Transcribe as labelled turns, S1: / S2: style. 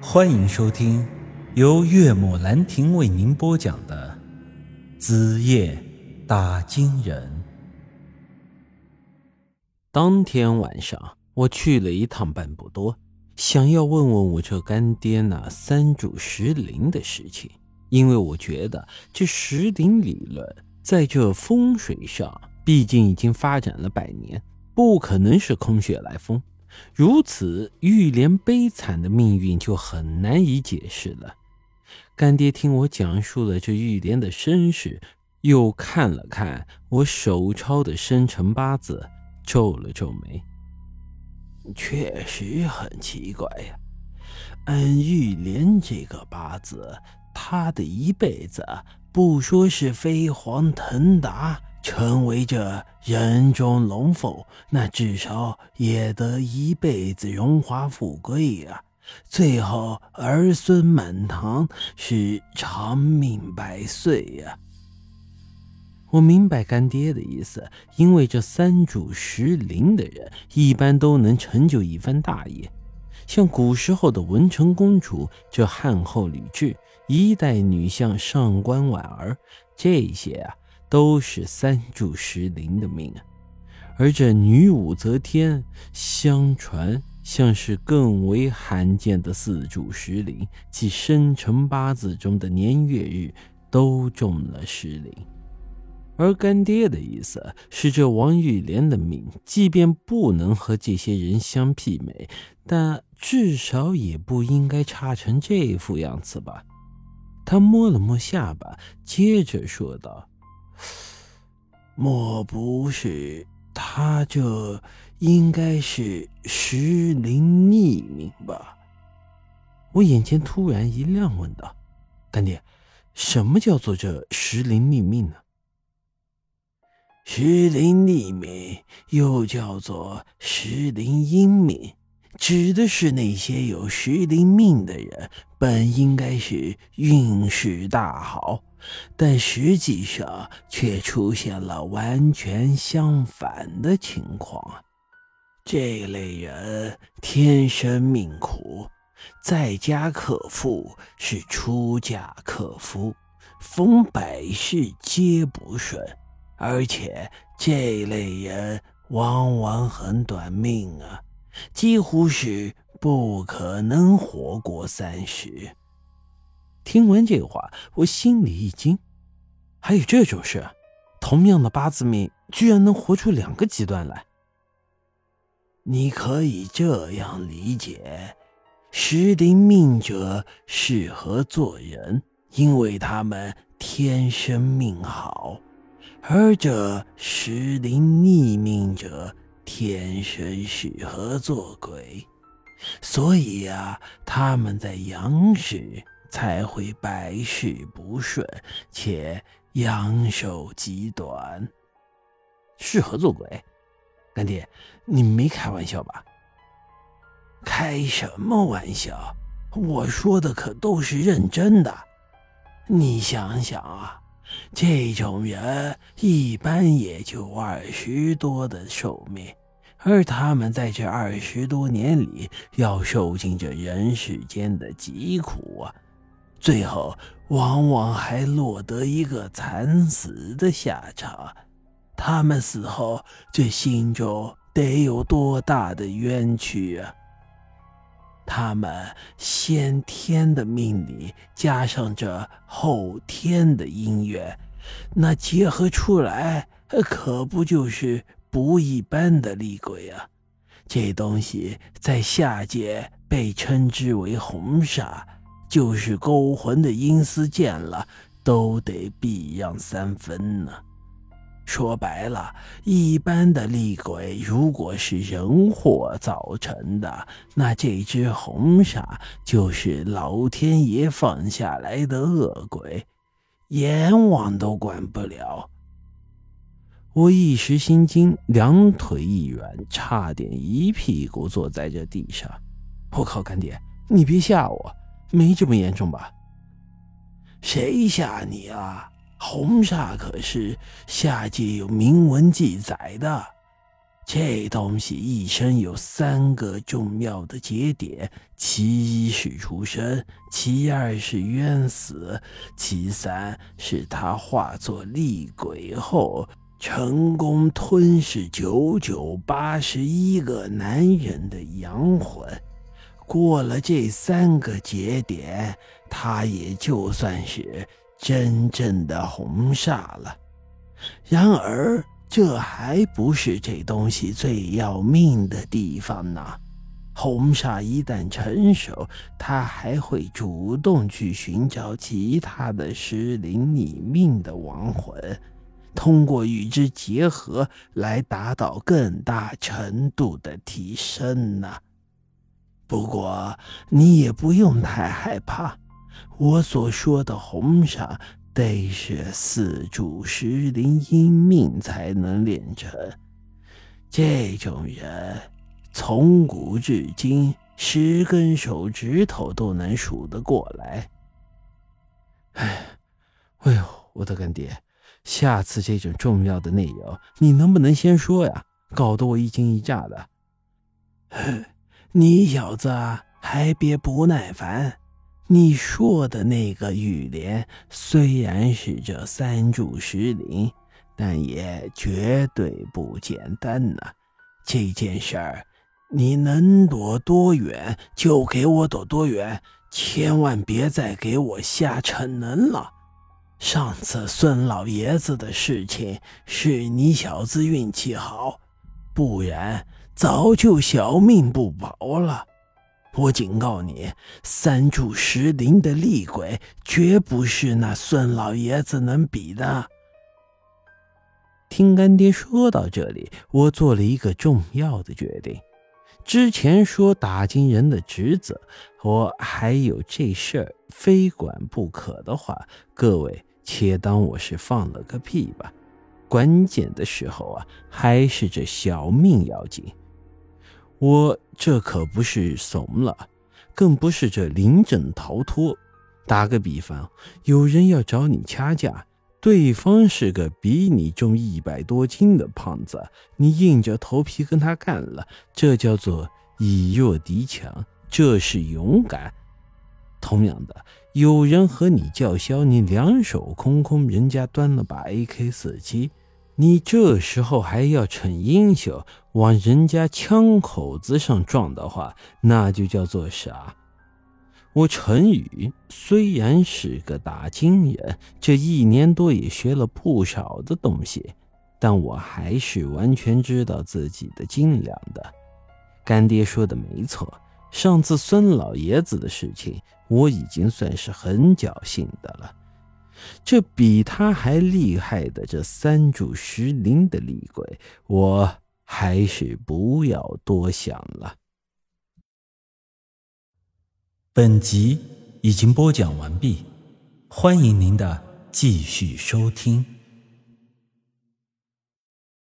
S1: 欢迎收听由岳母兰亭为您播讲的《子夜打金人》。当天晚上，我去了一趟半步多，想要问问我这干爹那三柱石灵的事情，因为我觉得这石灵理论在这风水上，毕竟已经发展了百年，不可能是空穴来风。如此，玉莲悲惨的命运就很难以解释了。干爹听我讲述了这玉莲的身世，又看了看我手抄的生辰八字，皱了皱眉。
S2: 确实很奇怪呀，按玉莲这个八字，她的一辈子不说是飞黄腾达。成为这人中龙凤，那至少也得一辈子荣华富贵呀，最后儿孙满堂，是长命百岁呀。
S1: 我明白干爹的意思，因为这三主石灵的人，一般都能成就一番大业，像古时候的文成公主，这汉后吕雉，一代女相上官婉儿，这些啊。都是三柱石灵的命啊，而这女武则天，相传像是更为罕见的四柱石灵，即生辰八字中的年月日都中了石灵。而干爹的意思是，这王玉莲的命，即便不能和这些人相媲美，但至少也不应该差成这副样子吧？他摸了摸下巴，接着说道。
S2: 莫不是他这应该是石灵匿名吧？
S1: 我眼前突然一亮，问道：“干爹，什么叫做这石灵匿名呢？”
S2: 石灵匿名又叫做石灵阴命。指的是那些有石灵命的人，本应该是运势大好，但实际上却出现了完全相反的情况。这类人天生命苦，在家克夫是出嫁克夫，逢百事皆不顺，而且这类人往往很短命啊。几乎是不可能活过三十。
S1: 听完这话，我心里一惊，还有这种事？同样的八字命，居然能活出两个极端来？
S2: 你可以这样理解：石灵命者适合做人，因为他们天生命好；而这石灵逆命者。天生适合做鬼，所以呀，他们在阳时才会百事不顺，且阳寿极短。
S1: 适合做鬼，干爹，你没开玩笑吧？
S2: 开什么玩笑？我说的可都是认真的。你想想啊。这种人一般也就二十多的寿命，而他们在这二十多年里要受尽这人世间的疾苦啊，最后往往还落得一个惨死的下场。他们死后，这心中得有多大的冤屈啊！他们先天的命理加上这后天的因缘，那结合出来可不就是不一般的厉鬼啊！这东西在下界被称之为红煞，就是勾魂的阴司见了都得避让三分呢。说白了，一般的厉鬼，如果是人祸造成的，那这只红煞就是老天爷放下来的恶鬼，阎王都管不了。
S1: 我一时心惊，两腿一软，差点一屁股坐在这地上。我靠，干爹，你别吓我，没这么严重吧？
S2: 谁吓你啊？红煞可是下界有明文记载的，这东西一生有三个重要的节点：其一是出生，其二是冤死，其三是他化作厉鬼后成功吞噬九九八十一个男人的阳魂。过了这三个节点，他也就算是真正的红煞了。然而。这还不是这东西最要命的地方呢。红煞一旦成熟，它还会主动去寻找其他的失灵逆命的亡魂，通过与之结合来达到更大程度的提升呢。不过你也不用太害怕，我所说的红煞。得是四柱石灵阴命才能炼成，这种人从古至今十根手指头都能数得过来。
S1: 哎，哎呦，我的干爹，下次这种重要的内容你能不能先说呀？搞得我一惊一乍的。
S2: 你小子还别不耐烦。你说的那个玉莲虽然是这三柱石灵，但也绝对不简单呐。这件事儿，你能躲多远就给我躲多远，千万别再给我瞎逞能了。上次孙老爷子的事情是你小子运气好，不然早就小命不保了。我警告你，三柱石灵的厉鬼绝不是那孙老爷子能比的。
S1: 听干爹说到这里，我做了一个重要的决定。之前说打金人的侄子，我还有这事儿非管不可的话，各位且当我是放了个屁吧。关键的时候啊，还是这小命要紧。我这可不是怂了，更不是这临阵逃脱。打个比方，有人要找你掐架，对方是个比你重一百多斤的胖子，你硬着头皮跟他干了，这叫做以弱敌强，这是勇敢。同样的，有人和你叫嚣，你两手空空，人家端了把 AK 四七。你这时候还要逞英雄，往人家枪口子上撞的话，那就叫做傻。我陈宇虽然是个打金人，这一年多也学了不少的东西，但我还是完全知道自己的斤两的。干爹说的没错，上次孙老爷子的事情，我已经算是很侥幸的了。这比他还厉害的这三柱石林的厉鬼，我还是不要多想了。
S3: 本集已经播讲完毕，欢迎您的继续收听。